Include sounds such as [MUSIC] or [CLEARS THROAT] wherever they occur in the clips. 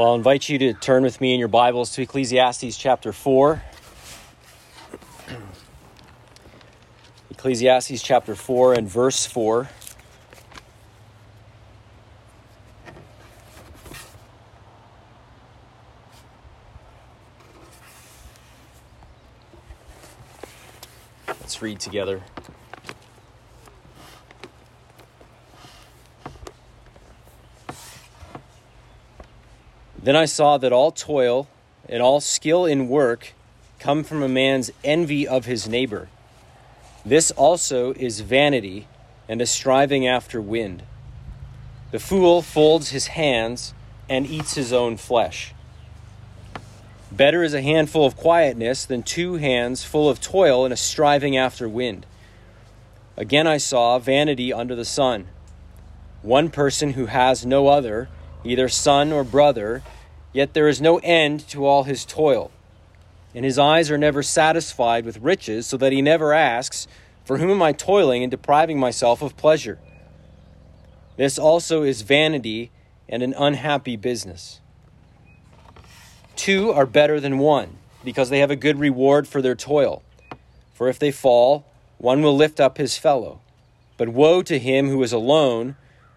Well, I'll invite you to turn with me in your Bibles to Ecclesiastes chapter 4. [CLEARS THROAT] Ecclesiastes chapter 4 and verse 4. Let's read together. Then I saw that all toil and all skill in work come from a man's envy of his neighbor. This also is vanity and a striving after wind. The fool folds his hands and eats his own flesh. Better is a handful of quietness than two hands full of toil and a striving after wind. Again I saw vanity under the sun. One person who has no other either son or brother, yet there is no end to all his toil. And his eyes are never satisfied with riches, so that he never asks, For whom am I toiling and depriving myself of pleasure? This also is vanity and an unhappy business. Two are better than one, because they have a good reward for their toil. For if they fall, one will lift up his fellow. But woe to him who is alone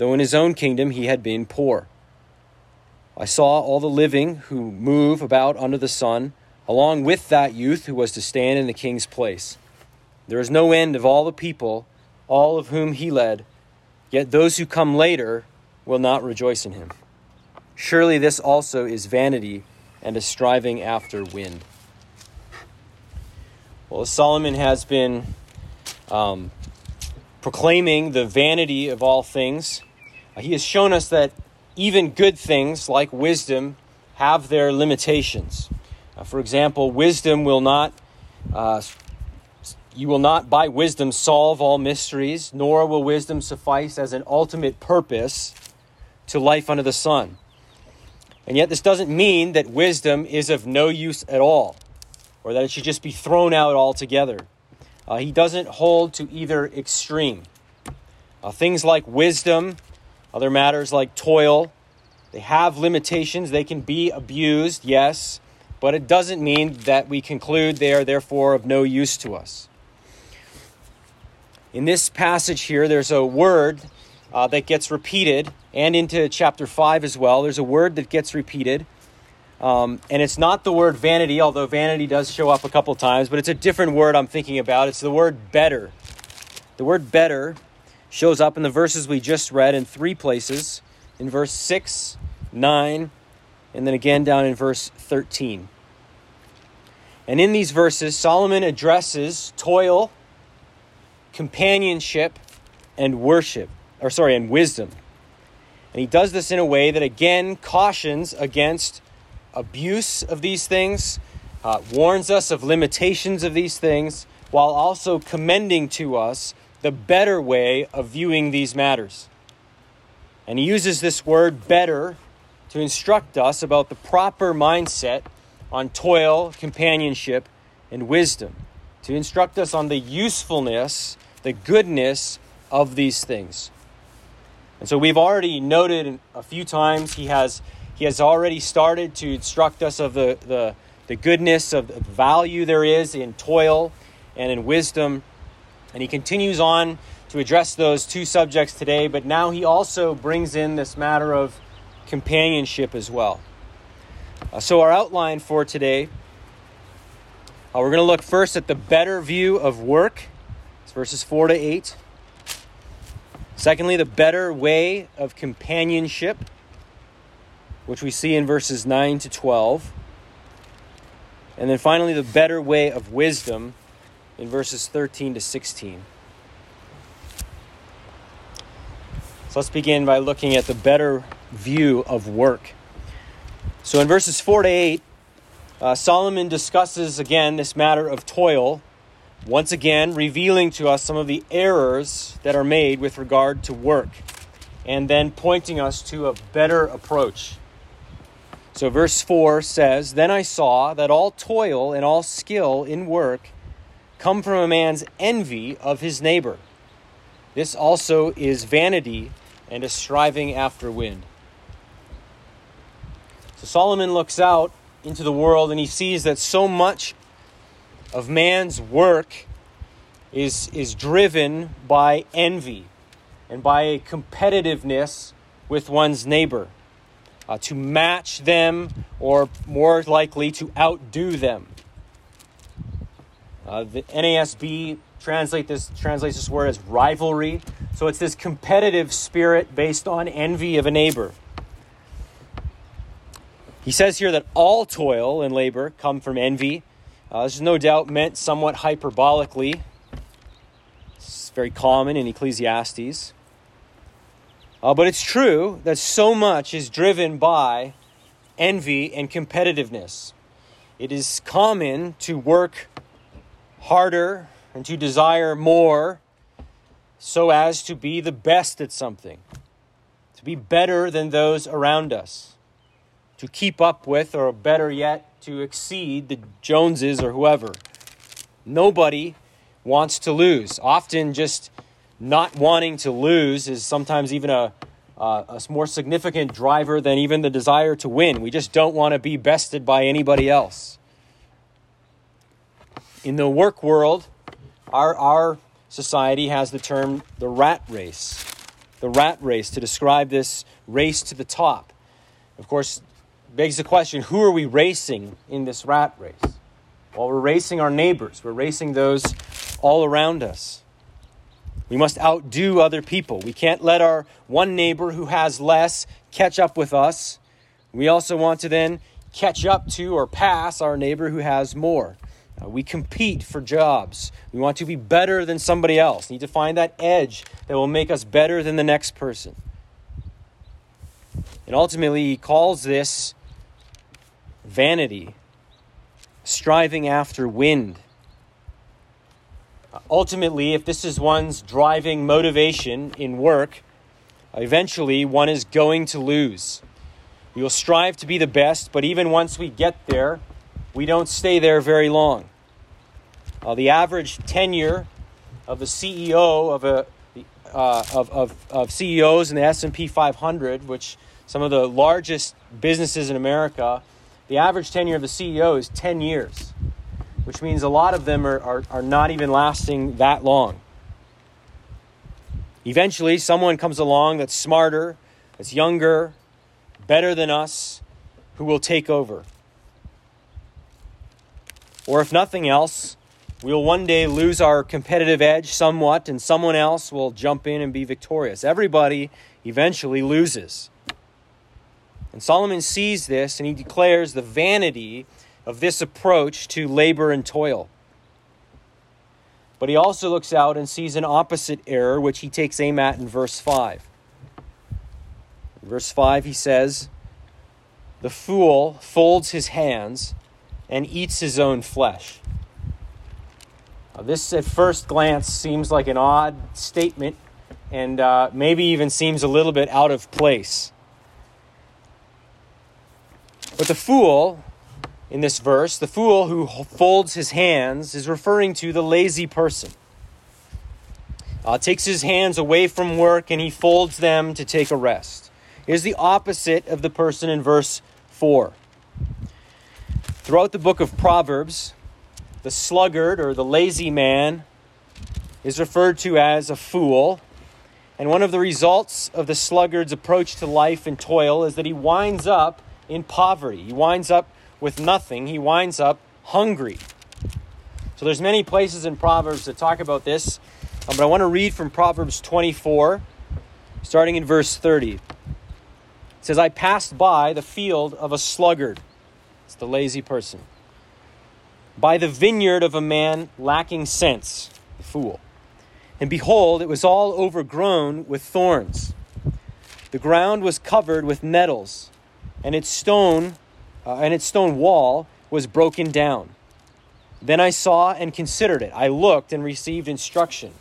though in his own kingdom he had been poor. I saw all the living who move about under the sun, along with that youth who was to stand in the king's place. There is no end of all the people, all of whom he led, yet those who come later will not rejoice in him. Surely this also is vanity and a striving after wind. Well, Solomon has been um, proclaiming the vanity of all things he has shown us that even good things like wisdom have their limitations. Uh, for example, wisdom will not, uh, you will not by wisdom solve all mysteries, nor will wisdom suffice as an ultimate purpose to life under the sun. And yet, this doesn't mean that wisdom is of no use at all, or that it should just be thrown out altogether. Uh, he doesn't hold to either extreme. Uh, things like wisdom other matters like toil, they have limitations. They can be abused, yes, but it doesn't mean that we conclude they are therefore of no use to us. In this passage here, there's a word uh, that gets repeated, and into chapter 5 as well. There's a word that gets repeated. Um, and it's not the word vanity, although vanity does show up a couple times, but it's a different word I'm thinking about. It's the word better. The word better shows up in the verses we just read in three places in verse 6, 9, and then again down in verse 13. And in these verses, Solomon addresses toil, companionship, and worship, or sorry, and wisdom. And he does this in a way that again cautions against abuse of these things, uh, warns us of limitations of these things, while also commending to us the better way of viewing these matters. And he uses this word better to instruct us about the proper mindset on toil, companionship, and wisdom, to instruct us on the usefulness, the goodness of these things. And so we've already noted a few times he has he has already started to instruct us of the, the, the goodness of the value there is in toil and in wisdom and he continues on to address those two subjects today, but now he also brings in this matter of companionship as well. Uh, so, our outline for today uh, we're going to look first at the better view of work, it's verses 4 to 8. Secondly, the better way of companionship, which we see in verses 9 to 12. And then finally, the better way of wisdom, in verses 13 to 16. So let's begin by looking at the better view of work. So in verses 4 to 8, uh, Solomon discusses again this matter of toil, once again revealing to us some of the errors that are made with regard to work, and then pointing us to a better approach. So, verse 4 says, Then I saw that all toil and all skill in work come from a man's envy of his neighbor. This also is vanity and a striving after wind. So Solomon looks out into the world and he sees that so much of man's work is, is driven by envy and by a competitiveness with one's neighbor, uh, to match them or more likely to outdo them. Uh, the NASB translate this, translates this word as rivalry. So it's this competitive spirit based on envy of a neighbor. He says here that all toil and labor come from envy. Uh, this is no doubt meant somewhat hyperbolically. It's very common in Ecclesiastes. Uh, but it's true that so much is driven by envy and competitiveness. It is common to work harder and to desire more so as to be the best at something, to be better than those around us, to keep up with, or better yet, to exceed the Joneses or whoever. Nobody wants to lose. Often, just not wanting to lose is sometimes even a, uh, a more significant driver than even the desire to win. We just don't want to be bested by anybody else. In the work world, our, our society has the term the rat race. The rat race to describe this race to the top. Of course, begs the question who are we racing in this rat race? Well, we're racing our neighbors, we're racing those all around us. We must outdo other people. We can't let our one neighbor who has less catch up with us. We also want to then catch up to or pass our neighbor who has more. Uh, we compete for jobs. We want to be better than somebody else. We need to find that edge that will make us better than the next person. And ultimately, he calls this vanity, striving after wind. Uh, ultimately, if this is one's driving motivation in work, eventually one is going to lose. We will strive to be the best, but even once we get there, we don't stay there very long. Uh, the average tenure of a CEO of a uh, of, of, of CEOs in the S&P 500, which some of the largest businesses in America, the average tenure of the CEO is 10 years, which means a lot of them are, are, are not even lasting that long. Eventually, someone comes along that's smarter, that's younger, better than us, who will take over. Or if nothing else, we'll one day lose our competitive edge somewhat, and someone else will jump in and be victorious. Everybody eventually loses. And Solomon sees this and he declares the vanity of this approach to labor and toil. But he also looks out and sees an opposite error, which he takes aim at in verse 5. In verse 5, he says, The fool folds his hands and eats his own flesh. Now, this, at first glance, seems like an odd statement and uh, maybe even seems a little bit out of place. But the fool in this verse, the fool who folds his hands, is referring to the lazy person. Uh, takes his hands away from work and he folds them to take a rest. Is the opposite of the person in verse 4. Throughout the book of Proverbs, the sluggard or the lazy man is referred to as a fool. And one of the results of the sluggard's approach to life and toil is that he winds up in poverty. He winds up with nothing. He winds up hungry. So there's many places in Proverbs that talk about this, uh, but I want to read from Proverbs 24, starting in verse 30. It says, I passed by the field of a sluggard it's the lazy person. By the vineyard of a man lacking sense, the fool. And behold, it was all overgrown with thorns. The ground was covered with nettles, and its stone uh, and its stone wall was broken down. Then I saw and considered it. I looked and received instruction.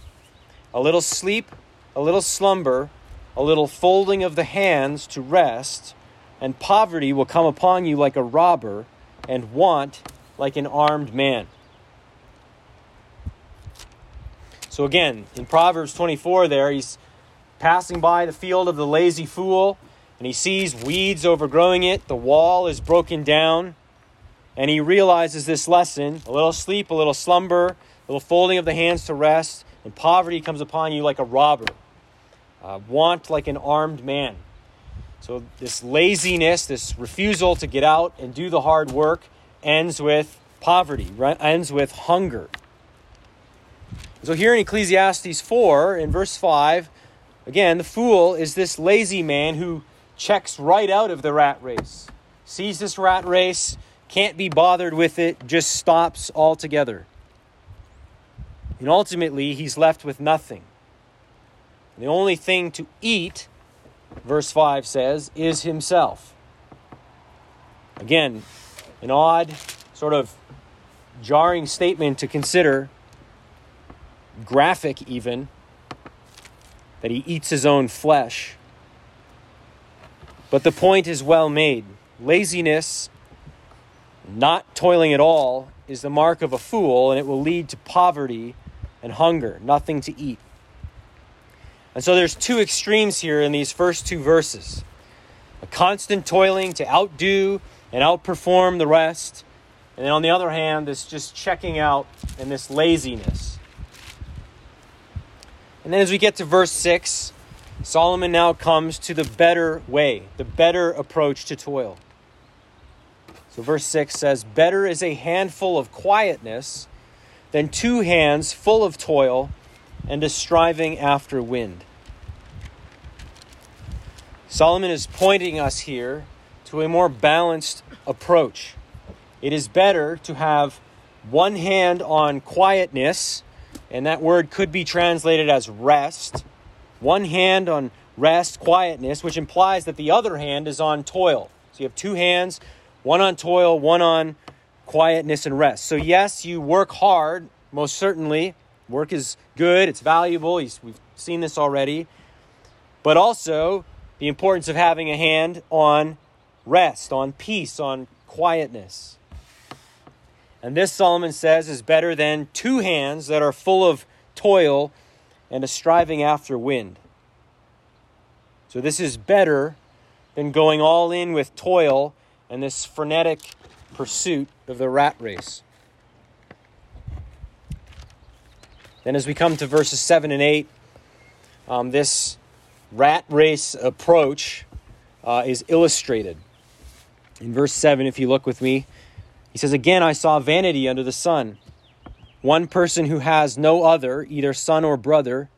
A little sleep, a little slumber, a little folding of the hands to rest, and poverty will come upon you like a robber, and want like an armed man. So again, in Proverbs 24, there, he's passing by the field of the lazy fool, and he sees weeds overgrowing it. The wall is broken down, and he realizes this lesson a little sleep, a little slumber, a little folding of the hands to rest, and poverty comes upon you like a robber, uh, want like an armed man. So, this laziness, this refusal to get out and do the hard work, ends with poverty, ends with hunger. So, here in Ecclesiastes 4, in verse 5, again, the fool is this lazy man who checks right out of the rat race, sees this rat race, can't be bothered with it, just stops altogether. And ultimately, he's left with nothing. The only thing to eat verse 5 says, is himself. Again, an odd, sort of jarring statement to consider, graphic even, that he eats his own flesh. But the point is well made. Laziness, not toiling at all, is the mark of a fool, and it will lead to poverty and hunger, nothing to eat. And so there's two extremes here in these first two verses a constant toiling to outdo and outperform the rest. And then on the other hand, this just checking out and this laziness. And then as we get to verse 6, Solomon now comes to the better way, the better approach to toil. So verse 6 says, Better is a handful of quietness than two hands full of toil and a striving after wind. Solomon is pointing us here to a more balanced approach. It is better to have one hand on quietness, and that word could be translated as rest. One hand on rest, quietness, which implies that the other hand is on toil. So you have two hands, one on toil, one on quietness and rest. So, yes, you work hard, most certainly. Work is good, it's valuable. We've seen this already. But also, the importance of having a hand on rest, on peace, on quietness. And this, Solomon says, is better than two hands that are full of toil and a striving after wind. So, this is better than going all in with toil and this frenetic pursuit of the rat race. Then, as we come to verses 7 and 8, um, this rat race approach uh, is illustrated. In verse 7, if you look with me, he says, Again, I saw vanity under the sun. One person who has no other, either son or brother,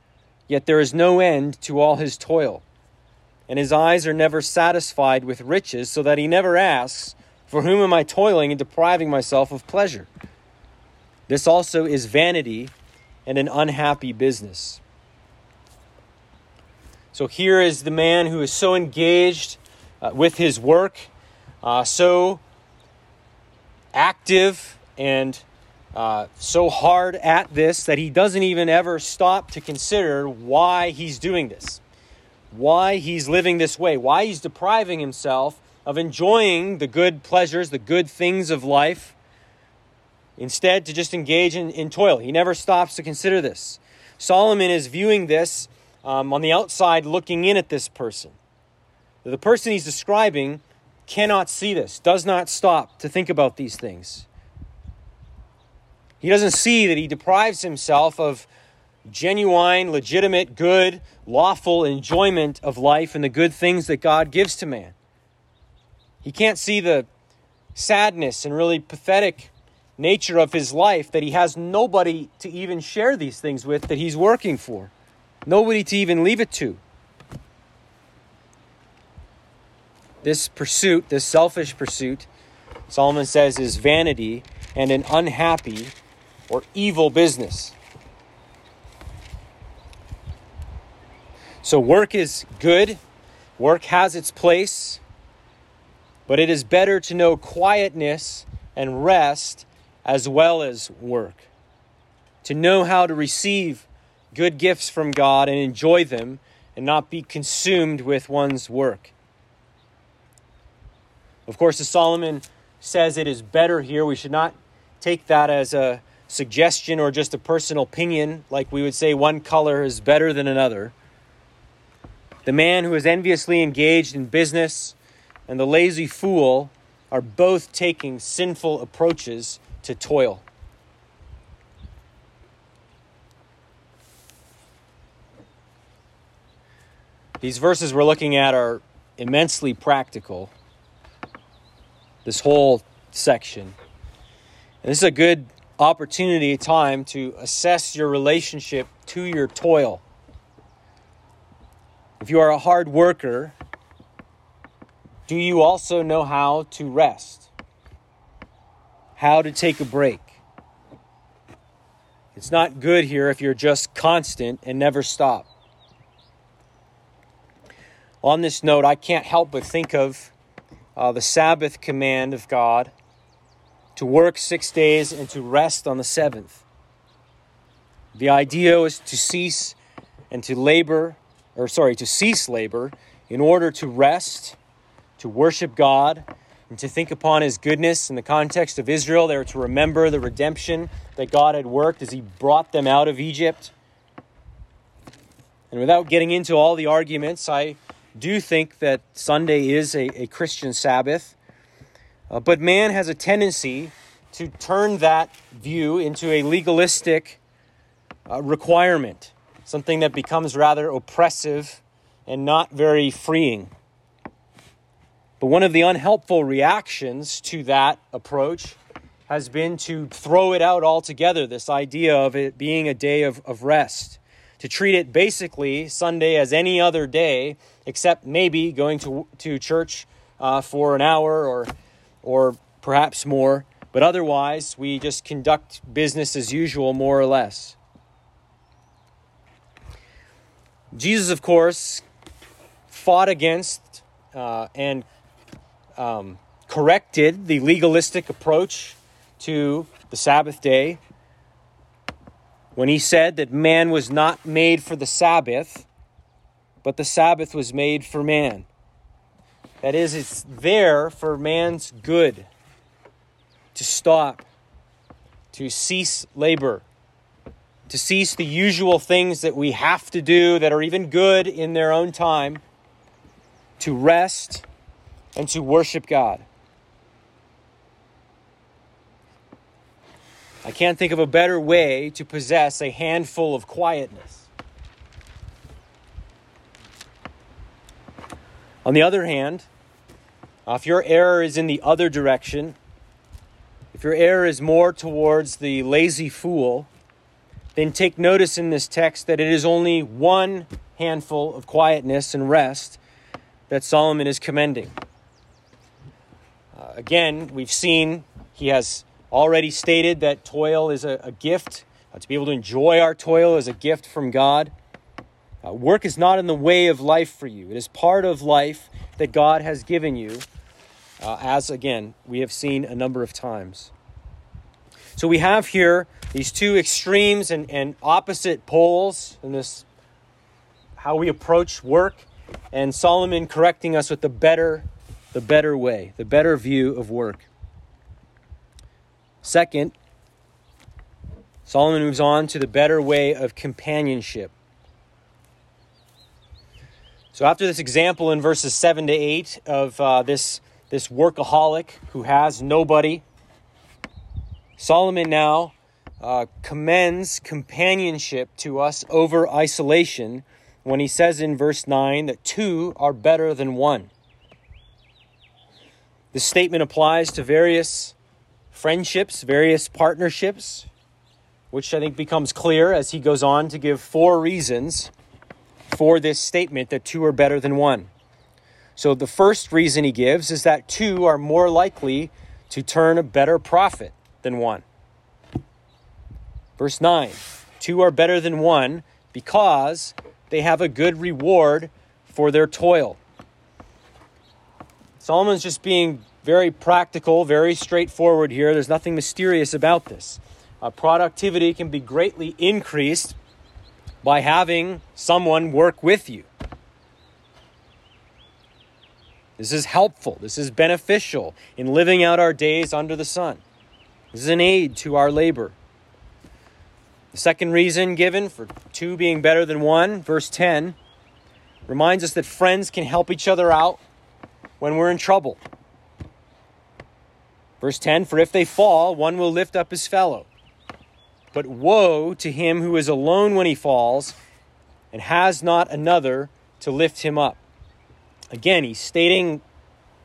yet there is no end to all his toil. And his eyes are never satisfied with riches, so that he never asks, For whom am I toiling and depriving myself of pleasure? This also is vanity and an unhappy business. So here is the man who is so engaged uh, with his work, uh, so active and uh, so hard at this that he doesn't even ever stop to consider why he's doing this, why he's living this way, why he's depriving himself of enjoying the good pleasures, the good things of life, instead to just engage in, in toil. He never stops to consider this. Solomon is viewing this um, on the outside looking in at this person. The person he's describing cannot see this, does not stop to think about these things. He doesn't see that he deprives himself of genuine, legitimate, good, lawful enjoyment of life and the good things that God gives to man. He can't see the sadness and really pathetic nature of his life that he has nobody to even share these things with that he's working for. Nobody to even leave it to. This pursuit, this selfish pursuit, Solomon says, is vanity and an unhappy or evil business. So, work is good, work has its place, But it is better to know quietness and rest as well as work. To know how to receive good gifts from God and enjoy them and not be consumed with one's work. Of course, as Solomon says it is better here, we should not take that as a suggestion or just a personal opinion, like we would say one color is better than another. The man who is enviously engaged in business and the lazy fool are both taking sinful approaches to toil. These verses we're looking at are immensely practical. This whole section. And this is a good opportunity, time to assess your relationship to your toil. If you are a hard worker, do you also know how to rest? How to take a break? It's not good here if you're just constant and never stop. On this note, I can't help but think of uh, the Sabbath command of God to work six days and to rest on the seventh. The idea is to cease and to labor or sorry, to cease labor in order to rest, to worship God, and to think upon his goodness in the context of Israel. They were to remember the redemption that God had worked as he brought them out of Egypt. And without getting into all the arguments, I do you think that Sunday is a, a Christian Sabbath. Uh, but man has a tendency to turn that view into a legalistic uh, requirement something that becomes rather oppressive and not very freeing. But one of the unhelpful reactions to that approach has been to throw it out altogether this idea of it being a day of, of rest, to treat it basically Sunday as any other day, except maybe going to, to church uh, for an hour or, or perhaps more. But otherwise, we just conduct business as usual, more or less. Jesus, of course, fought against uh, and um, corrected the legalistic approach to the Sabbath day when he said that man was not made for the Sabbath, but the Sabbath was made for man. That is, it's there for man's good to stop, to cease labor to cease the usual things that we have to do that are even good in their own time, to rest and to worship God. I can't think of a better way to possess a handful of quietness. On the other hand, if your error is in the other direction, if your error is more towards the lazy fool, then take notice in this text that it is only one handful of quietness and rest that Solomon is commending. Uh, again, we've seen he has already stated that toil is a, a gift. Uh, to be able to enjoy our toil is a gift from God. Uh, work is not in the way of life for you, it is part of life that God has given you, uh, as again, we have seen a number of times. So we have here these two extremes and, and opposite poles in this how we approach work, and Solomon correcting us with the better, the better way, the better view of work. Second, Solomon moves on to the better way of companionship. So after this example in verses 7 to 8 of uh, this, this workaholic who has nobody, Solomon now uh, commends companionship to us over isolation when he says in verse 9 that two are better than one. This statement applies to various friendships, various partnerships, which I think becomes clear as he goes on to give four reasons for this statement that two are better than one. So, the first reason he gives is that two are more likely to turn a better profit than one. Verse 9 Two are better than one because they have a good reward for their toil. Solomon's just being very practical, very straightforward here. There's nothing mysterious about this. Uh, productivity can be greatly increased by having someone work with you. This is helpful. This is beneficial in living out our days under the sun. This is an aid to our labor. The second reason given for two being better than one, verse 10, reminds us that friends can help each other out when we're in trouble. Verse 10 For if they fall, one will lift up his fellow. But woe to him who is alone when he falls and has not another to lift him up. Again, he's stating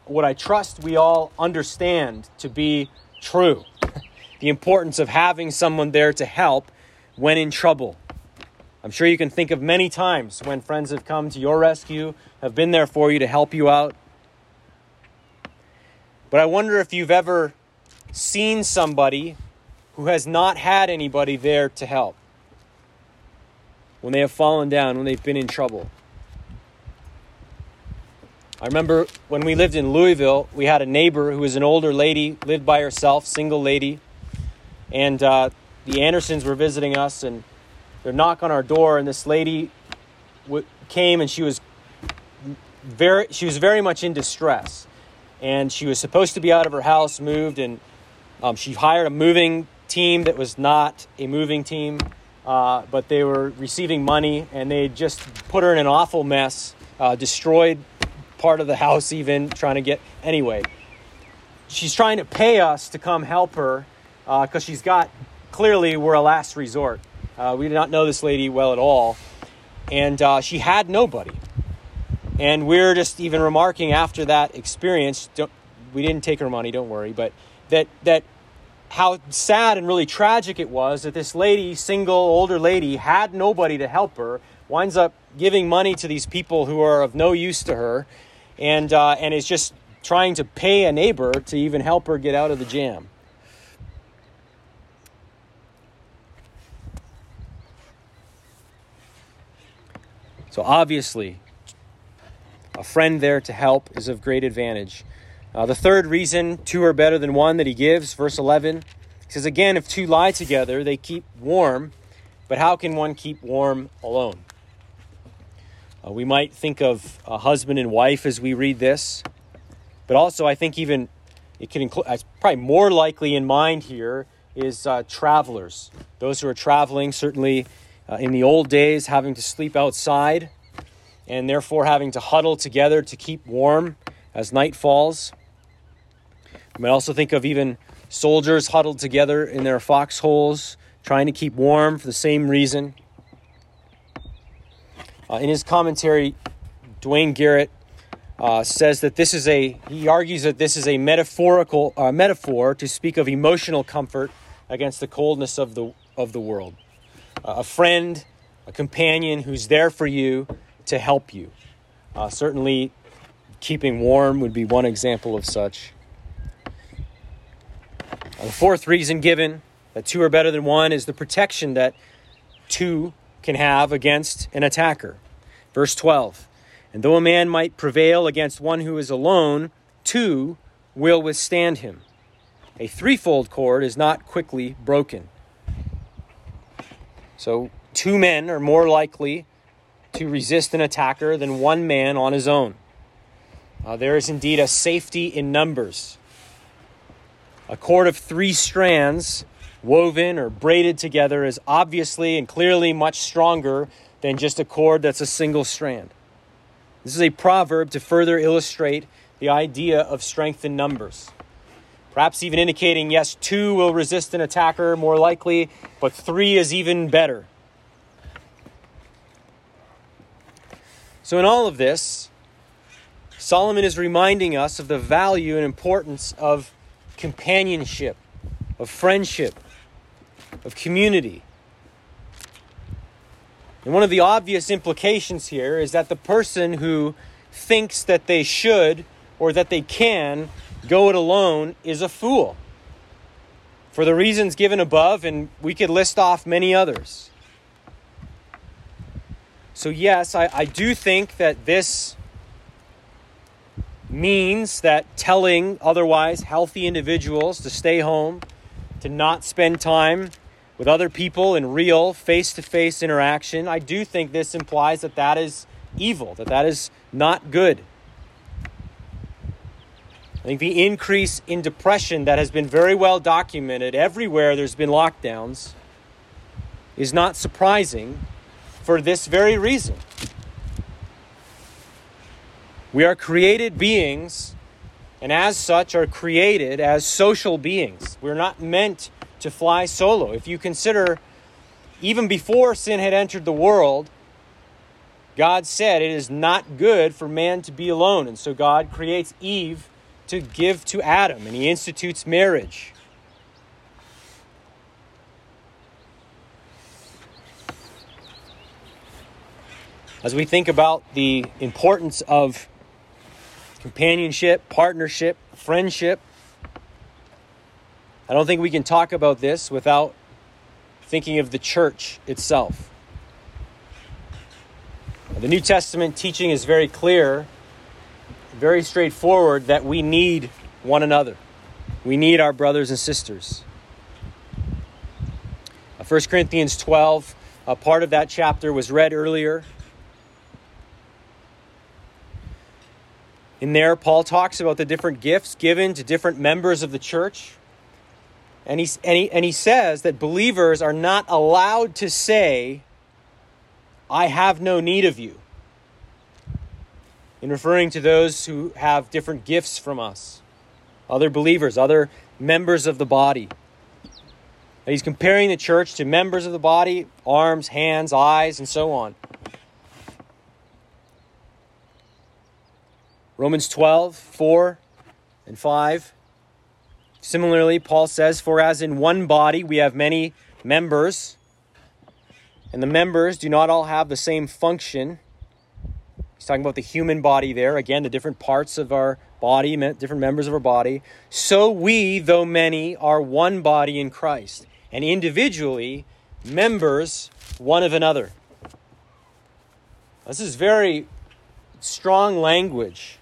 what I trust we all understand to be true [LAUGHS] the importance of having someone there to help when in trouble. I'm sure you can think of many times when friends have come to your rescue, have been there for you to help you out. But I wonder if you've ever seen somebody who has not had anybody there to help when they have fallen down, when they've been in trouble. I remember when we lived in Louisville, we had a neighbor who was an older lady, lived by herself, single lady, and uh, the Andersons were visiting us, and they knock on our door, and this lady w- came, and she was very, she was very much in distress, and she was supposed to be out of her house, moved, and um, she hired a moving team that was not a moving team, uh, but they were receiving money, and they just put her in an awful mess, uh, destroyed part of the house, even trying to get anyway. She's trying to pay us to come help her because uh, she's got clearly we're a last resort. Uh, we did not know this lady well at all, and uh, she had nobody. And we're just even remarking after that experience. we didn't take her money, don't worry, but that that how sad and really tragic it was that this lady, single older lady, had nobody to help her. Winds up giving money to these people who are of no use to her, and uh, and is just trying to pay a neighbor to even help her get out of the jam. So obviously, a friend there to help is of great advantage. Uh, the third reason, two are better than one, that he gives, verse 11, he says, Again, if two lie together, they keep warm, but how can one keep warm alone? Uh, we might think of a husband and wife as we read this, but also I think even it can include, probably more likely in mind here is uh, travelers. Those who are traveling, certainly uh, in the old days, having to sleep outside and therefore having to huddle together to keep warm as night falls. You might also think of even soldiers huddled together in their foxholes, trying to keep warm for the same reason. Uh, in his commentary, Duane Garrett uh, says that this is a, he argues that this is a metaphorical uh, metaphor to speak of emotional comfort against the coldness of the, of the world a friend, a companion who's there for you to help you. Uh, certainly, keeping warm would be one example of such. Uh, the fourth reason given that two are better than one is the protection that two can have against an attacker. Verse 12 And though a man might prevail against one who is alone, two will withstand him. A threefold cord is not quickly broken. So, two men are more likely to resist an attacker than one man on his own. Uh, there is indeed a safety in numbers. A cord of three strands, woven or braided together, is obviously and clearly much stronger than just a cord that's a single strand. This is a proverb to further illustrate the idea of strength in numbers. Perhaps even indicating, yes, two will resist an attacker more likely, but three is even better. So, in all of this, Solomon is reminding us of the value and importance of companionship, of friendship, of community. And one of the obvious implications here is that the person who thinks that they should or that they can go it alone is a fool. For the reasons given above, and we could list off many others. So, yes, I, I do think that this means that telling otherwise healthy individuals to stay home, to not spend time with other people in real face to face interaction, I do think this implies that that is evil, that that is not good. I think the increase in depression that has been very well documented everywhere there's been lockdowns is not surprising for this very reason. We are created beings, and as such, are created as social beings. We're not meant to fly solo. If you consider, even before sin had entered the world, God said it is not good for man to be alone. And so God creates Eve to give to Adam, and he institutes marriage. As we think about the importance of companionship, partnership, friendship, I don't think we can talk about this without thinking of the church itself. The New Testament teaching is very clear, very straightforward that we need one another. We need our brothers and sisters. Uh, 1 Corinthians 12, a part of that chapter was read earlier. In there, Paul talks about the different gifts given to different members of the church. And he, and, he, and he says that believers are not allowed to say, I have no need of you, in referring to those who have different gifts from us, other believers, other members of the body. He's comparing the church to members of the body, arms, hands, eyes, and so on. Romans 12, 4 and 5. Similarly, Paul says, For as in one body we have many members, and the members do not all have the same function. He's talking about the human body there. Again, the different parts of our body, different members of our body. So we, though many, are one body in Christ, and individually members one of another. This is very strong language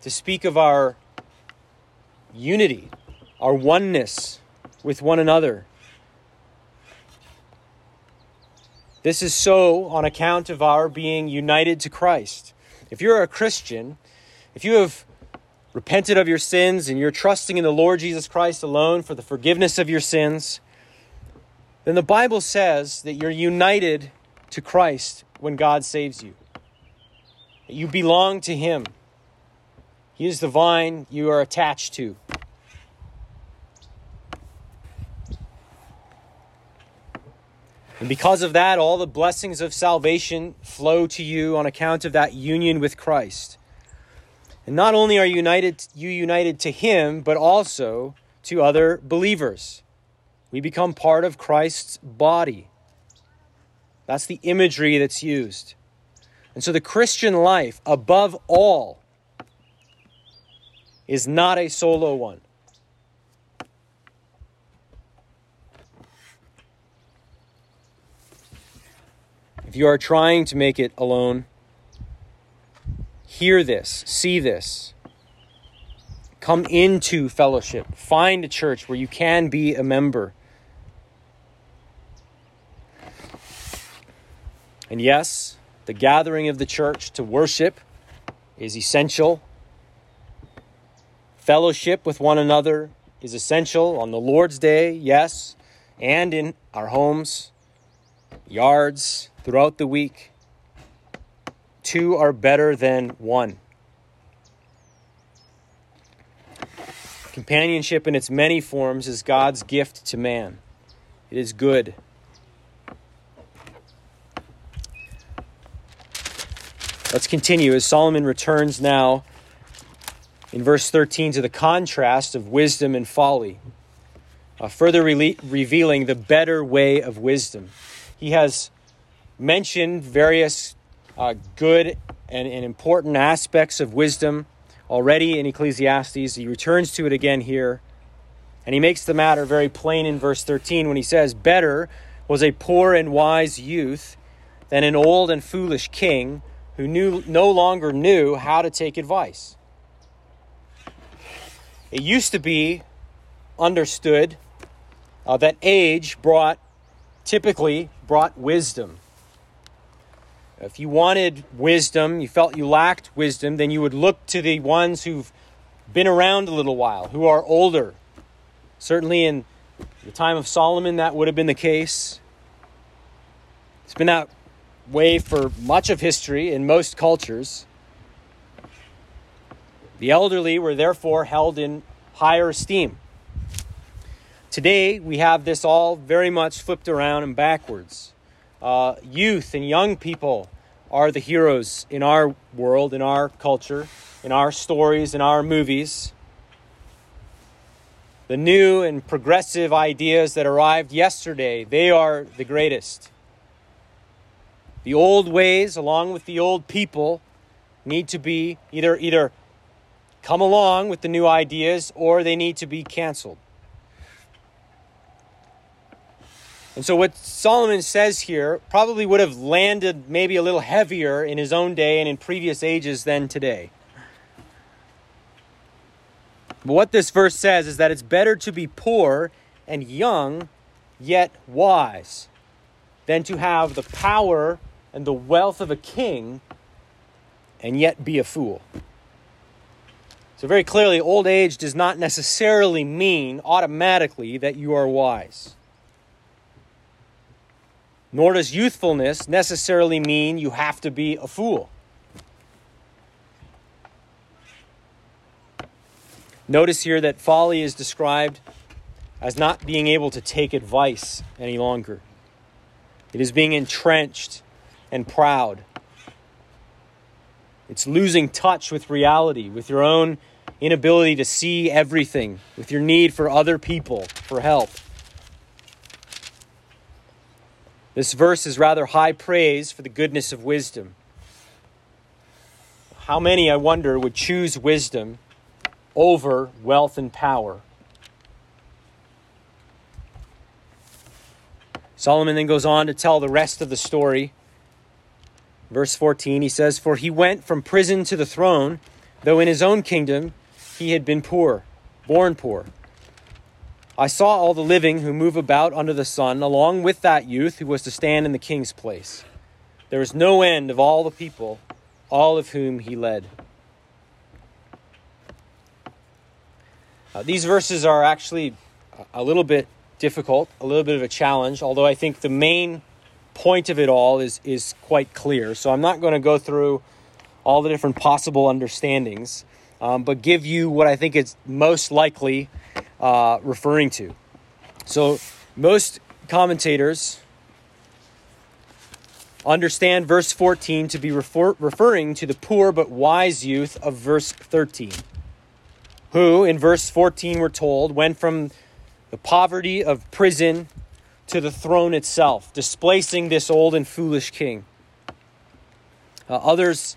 to speak of our unity our oneness with one another. This is so on account of our being united to Christ. If you're a Christian, if you have repented of your sins and you're trusting in the Lord Jesus Christ alone for the forgiveness of your sins, then the Bible says that you're united to Christ when God saves you. You belong to Him. He is the vine you are attached to. And because of that, all the blessings of salvation flow to you on account of that union with Christ. And not only are united, you united to Him, but also to other believers. We become part of Christ's body. That's the imagery that's used. And so the Christian life, above all, is not a solo one. If you are trying to make it alone, hear this, see this. Come into fellowship. Find a church where you can be a member. And yes, the gathering of the church to worship is essential. Fellowship with one another is essential on the Lord's day, yes, and in our homes, yards, throughout the week. Two are better than one. Companionship in its many forms is God's gift to man. It is good. Let's continue as Solomon returns now in verse 13 to the contrast of wisdom and folly, uh, further re- revealing the better way of wisdom. He has mentioned various uh, good and, and important aspects of wisdom already in Ecclesiastes. He returns to it again here. And he makes the matter very plain in verse 13 when he says, Better was a poor and wise youth than an old and foolish king who knew, no longer knew how to take advice. It used to be understood uh, that age brought, typically, brought wisdom. If you wanted wisdom, you felt you lacked wisdom, then you would look to the ones who've been around a little while, who are older. Certainly in the time of Solomon, that would have been the case. It's been that way for much of history in most cultures. The elderly were therefore held in higher esteem. Today, we have this all very much flipped around and backwards. Uh, youth and young people are the heroes in our world, in our culture, in our stories, in our movies. The new and progressive ideas that arrived yesterday, they are the greatest. The old ways, along with the old people, need to be either either come along with the new ideas or they need to be canceled. And so, what Solomon says here probably would have landed maybe a little heavier in his own day and in previous ages than today. But what this verse says is that it's better to be poor and young, yet wise, than to have the power and the wealth of a king and yet be a fool. So, very clearly, old age does not necessarily mean automatically that you are wise. Nor does youthfulness necessarily mean you have to be a fool. Notice here that folly is described as not being able to take advice any longer. It is being entrenched and proud. It's losing touch with reality, with your own inability to see everything, with your need for other people for help. This verse is rather high praise for the goodness of wisdom. How many, I wonder, would choose wisdom over wealth and power? Solomon then goes on to tell the rest of the story Verse 14, he says, For he went from prison to the throne, though in his own kingdom he had been poor, born poor. I saw all the living who move about under the sun, along with that youth who was to stand in the king's place. There was no end of all the people, all of whom he led. Uh, these verses are actually a little bit difficult, a little bit of a challenge, although I think the main point of it all is is quite clear. So I'm not going to go through all the different possible understandings, um, but give you what I think it's most likely uh, referring to. So most commentators understand verse 14 to be refer- referring to the poor but wise youth of verse 13, who in verse 14 we're told went from the poverty of prison to the throne itself, displacing this old and foolish king. Uh, others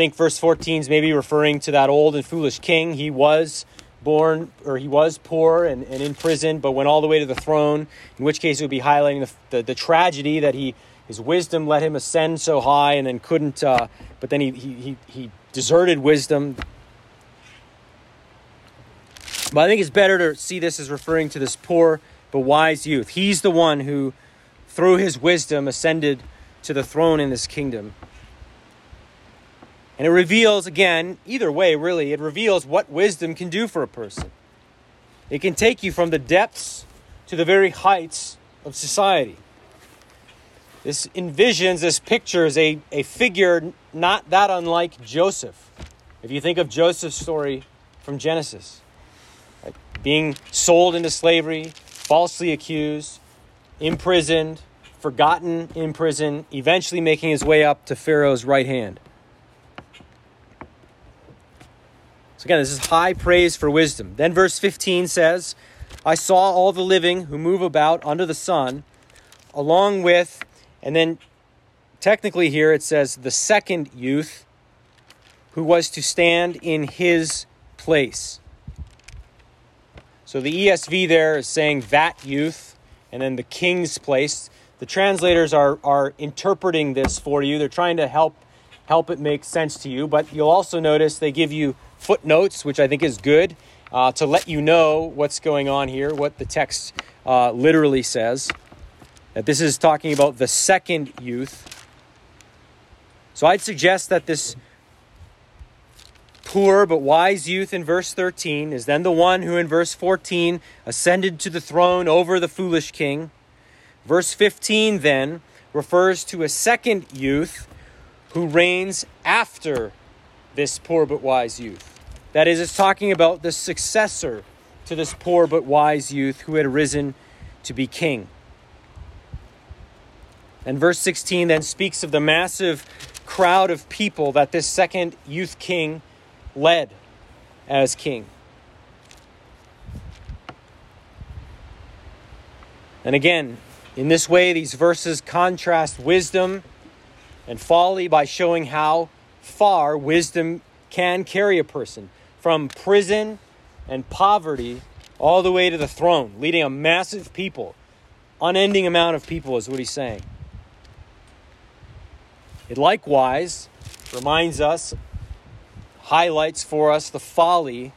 think verse 14 is maybe referring to that old and foolish king. He was born, or he was poor and, and in prison, but went all the way to the throne, in which case it would be highlighting the, the, the tragedy that he his wisdom let him ascend so high and then couldn't, uh, but then he, he, he deserted wisdom. But I think it's better to see this as referring to this poor but wise youth. He's the one who, through his wisdom, ascended to the throne in this kingdom. And it reveals, again, either way, really, it reveals what wisdom can do for a person. It can take you from the depths to the very heights of society. This envisions, this pictures a, a figure not that unlike Joseph. If you think of Joseph's story from Genesis, right? being sold into slavery, falsely accused, imprisoned, forgotten in prison, eventually making his way up to Pharaoh's right hand. So, again, this is high praise for wisdom. Then, verse 15 says, I saw all the living who move about under the sun, along with, and then technically here it says, the second youth who was to stand in his place. So the ESV there is saying that youth, and then the king's place. The translators are, are interpreting this for you. They're trying to help help it make sense to you. But you'll also notice they give you footnotes, which I think is good. uh, to let you know what's going on here, what the text uh, literally says. That this is talking about the second youth. So I'd suggest that this poor but wise youth in verse 13 is then the one who in verse 14 ascended to the throne over the foolish king. Verse 15 then refers to a second youth who reigns after this poor but wise youth. That is, it's talking about the successor to this poor but wise youth who had arisen to be king. And verse 16 then speaks of the massive crowd of people that this second youth king led as king. And again, in this way, these verses contrast wisdom and folly by showing how far wisdom can carry a person from prison and poverty all the way to the throne, leading a massive people, unending amount of people, is what he's saying. It likewise reminds us, highlights for us the folly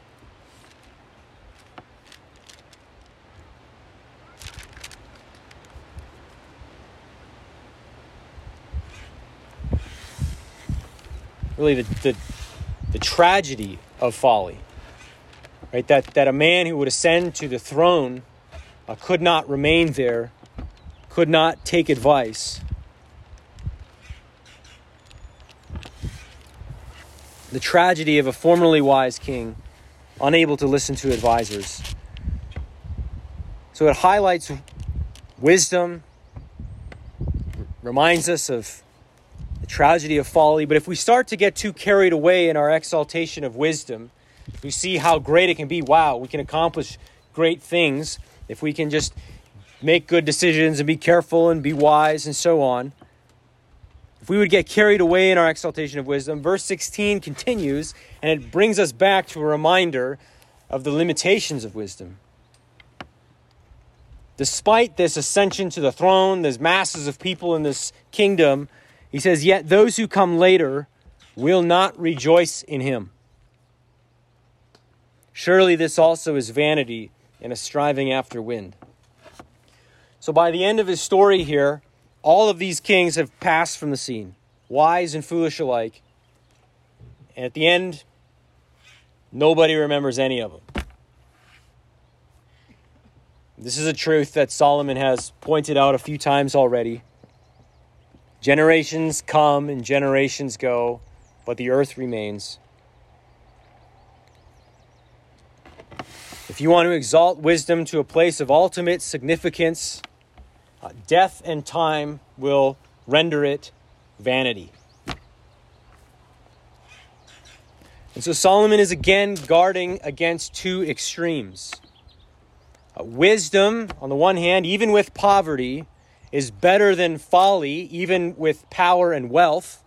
really the, the, the tragedy of folly. Right? That, that a man who would ascend to the throne uh, could not remain there, could not take advice. The tragedy of a formerly wise king unable to listen to advisors. So it highlights wisdom, reminds us of tragedy of folly. But if we start to get too carried away in our exaltation of wisdom, we see how great it can be. Wow, we can accomplish great things if we can just make good decisions and be careful and be wise and so on. If we would get carried away in our exaltation of wisdom, verse 16 continues and it brings us back to a reminder of the limitations of wisdom. Despite this ascension to the throne, there's masses of people in this kingdom he says, Yet those who come later will not rejoice in him. Surely this also is vanity and a striving after wind. So by the end of his story here, all of these kings have passed from the scene, wise and foolish alike. And at the end, nobody remembers any of them. This is a truth that Solomon has pointed out a few times already. Generations come and generations go, but the earth remains. If you want to exalt wisdom to a place of ultimate significance, uh, death and time will render it vanity. And so Solomon is again guarding against two extremes. Uh, wisdom, on the one hand, even with poverty, is better than folly, even with power and wealth.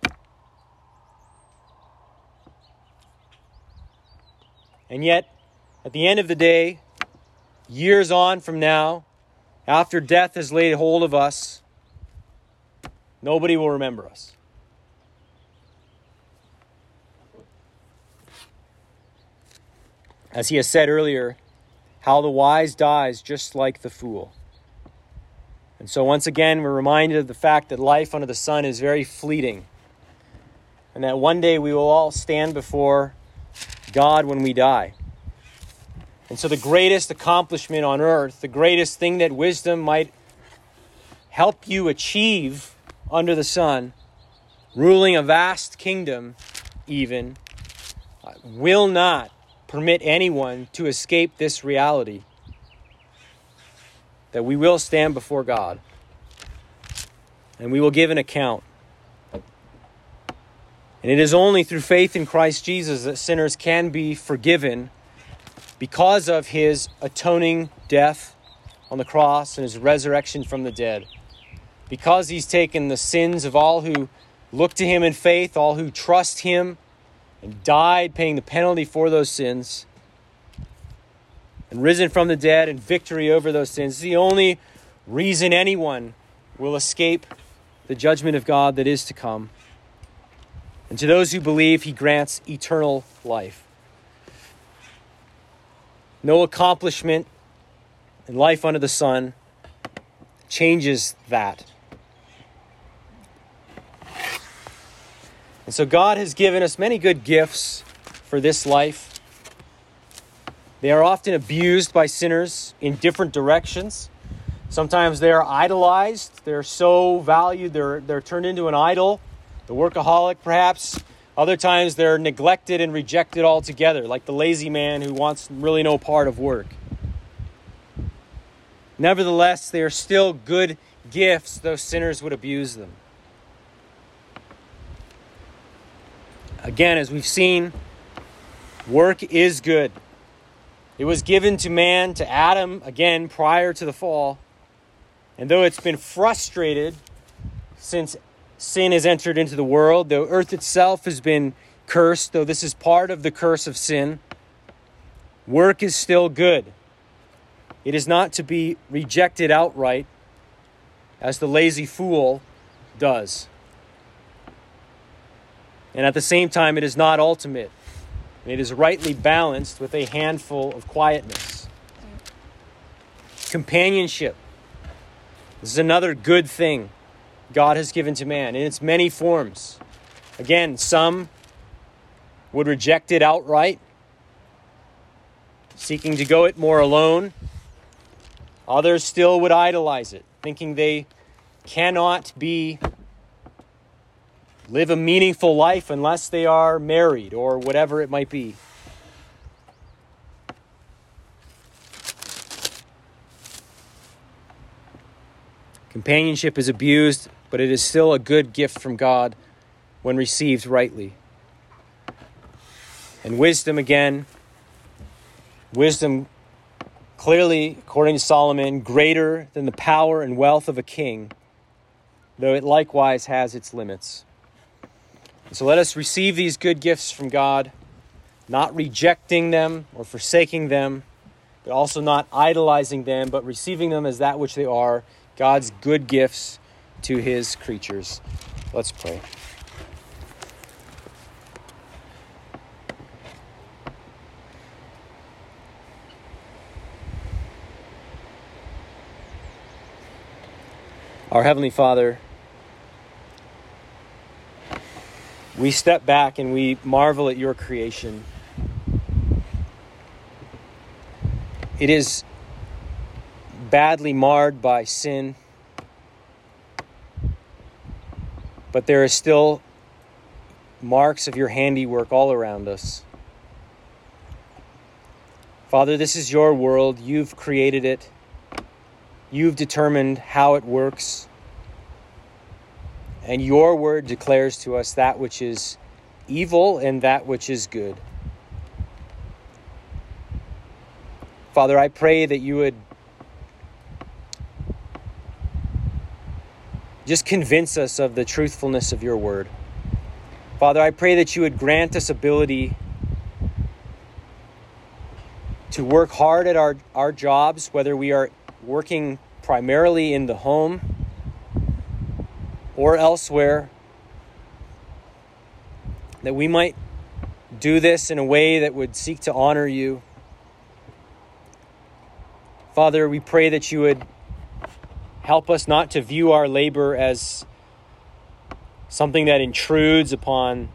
And yet, at the end of the day, years on from now, after death has laid hold of us, nobody will remember us. As he has said earlier, how the wise dies just like the fool. And so, once again, we're reminded of the fact that life under the sun is very fleeting. And that one day we will all stand before God when we die. And so, the greatest accomplishment on earth, the greatest thing that wisdom might help you achieve under the sun, ruling a vast kingdom, even, uh, will not permit anyone to escape this reality that we will stand before God and we will give an account. And it is only through faith in Christ Jesus that sinners can be forgiven because of his atoning death on the cross and his resurrection from the dead. Because he's taken the sins of all who look to him in faith, all who trust him, and died paying the penalty for those sins and risen from the dead and victory over those sins. It's the only reason anyone will escape the judgment of God that is to come. And to those who believe, he grants eternal life. No accomplishment in life under the sun changes that. And so God has given us many good gifts for this life. They are often abused by sinners in different directions. Sometimes they are idolized. They're so valued, they're, they're turned into an idol, the workaholic perhaps. Other times they're neglected and rejected altogether, like the lazy man who wants really no part of work. Nevertheless, they are still good gifts, though sinners would abuse them. Again, as we've seen, work is good. It was given to man, to Adam, again, prior to the fall. And though it's been frustrated since sin has entered into the world, though earth itself has been cursed, though this is part of the curse of sin, work is still good. It is not to be rejected outright, as the lazy fool does. And at the same time, it is not ultimate. And it is rightly balanced with a handful of quietness. Companionship. This is another good thing God has given to man in its many forms. Again, some would reject it outright, seeking to go it more alone. Others still would idolize it, thinking they cannot be live a meaningful life unless they are married or whatever it might be. Companionship is abused, but it is still a good gift from God when received rightly. And wisdom, again, wisdom clearly, according to Solomon, greater than the power and wealth of a king, though it likewise has its limits. So let us receive these good gifts from God, not rejecting them or forsaking them, but also not idolizing them, but receiving them as that which they are God's good gifts to his creatures. Let's pray. Our Heavenly Father, we step back and we marvel at your creation. It is badly marred by sin, but there are still marks of your handiwork all around us. Father, this is your world. You've created it. You've determined how it works. And your word declares to us that which is evil and that which is good. Father, I pray that you would just convince us of the truthfulness of your word. Father, I pray that you would grant us ability to work hard at our, our jobs, whether we are working primarily in the home or elsewhere, that we might do this in a way that would seek to honor you. Father, we pray that you would Help us not to view our labor as something that intrudes upon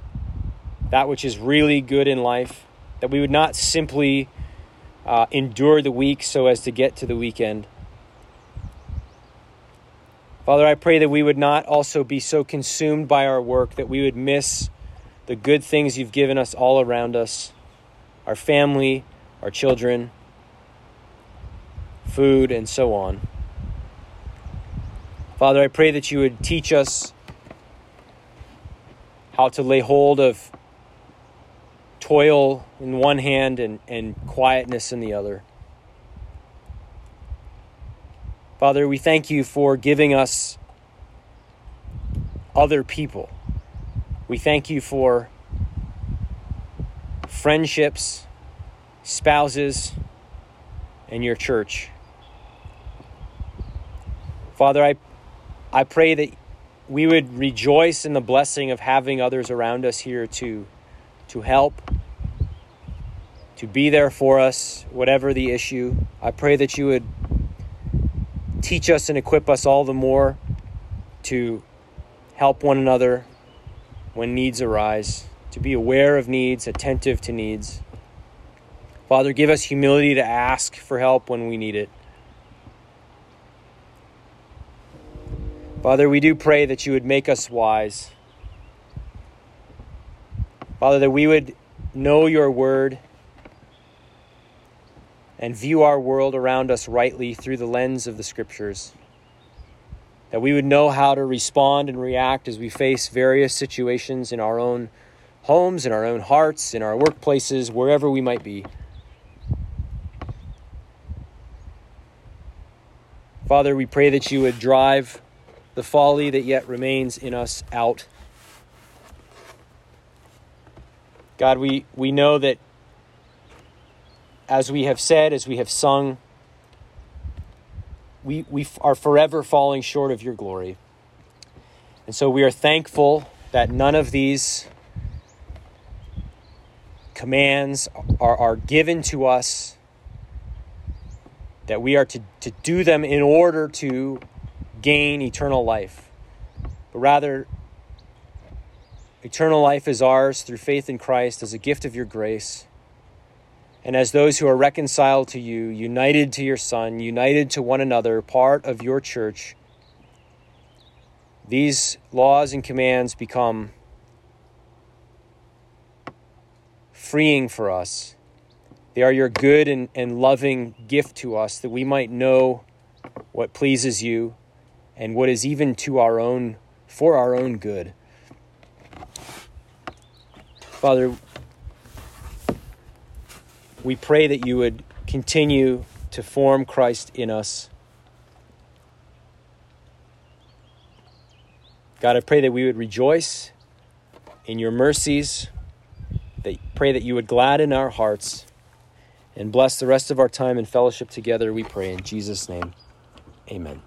that which is really good in life, that we would not simply uh, endure the week so as to get to the weekend. Father, I pray that we would not also be so consumed by our work that we would miss the good things you've given us all around us our family, our children, food, and so on. Father, I pray that you would teach us how to lay hold of toil in one hand and, and quietness in the other. Father, we thank you for giving us other people. We thank you for friendships, spouses, and your church. Father, I I pray that we would rejoice in the blessing of having others around us here to, to help, to be there for us, whatever the issue. I pray that you would teach us and equip us all the more to help one another when needs arise, to be aware of needs, attentive to needs. Father, give us humility to ask for help when we need it. Father, we do pray that you would make us wise. Father, that we would know your word and view our world around us rightly through the lens of the scriptures. That we would know how to respond and react as we face various situations in our own homes, in our own hearts, in our workplaces, wherever we might be. Father, we pray that you would drive the folly that yet remains in us out. God, we, we know that as we have said, as we have sung, we, we are forever falling short of your glory. And so we are thankful that none of these commands are, are given to us, that we are to, to do them in order to gain eternal life, but rather, eternal life is ours through faith in Christ as a gift of your grace. And as those who are reconciled to you, united to your Son, united to one another, part of your church, these laws and commands become freeing for us. They are your good and, and loving gift to us that we might know what pleases you and what is even to our own for our own good. Father, we pray that you would continue to form Christ in us. God, I pray that we would rejoice in your mercies, that pray that you would gladden our hearts and bless the rest of our time in fellowship together, we pray in Jesus' name. Amen.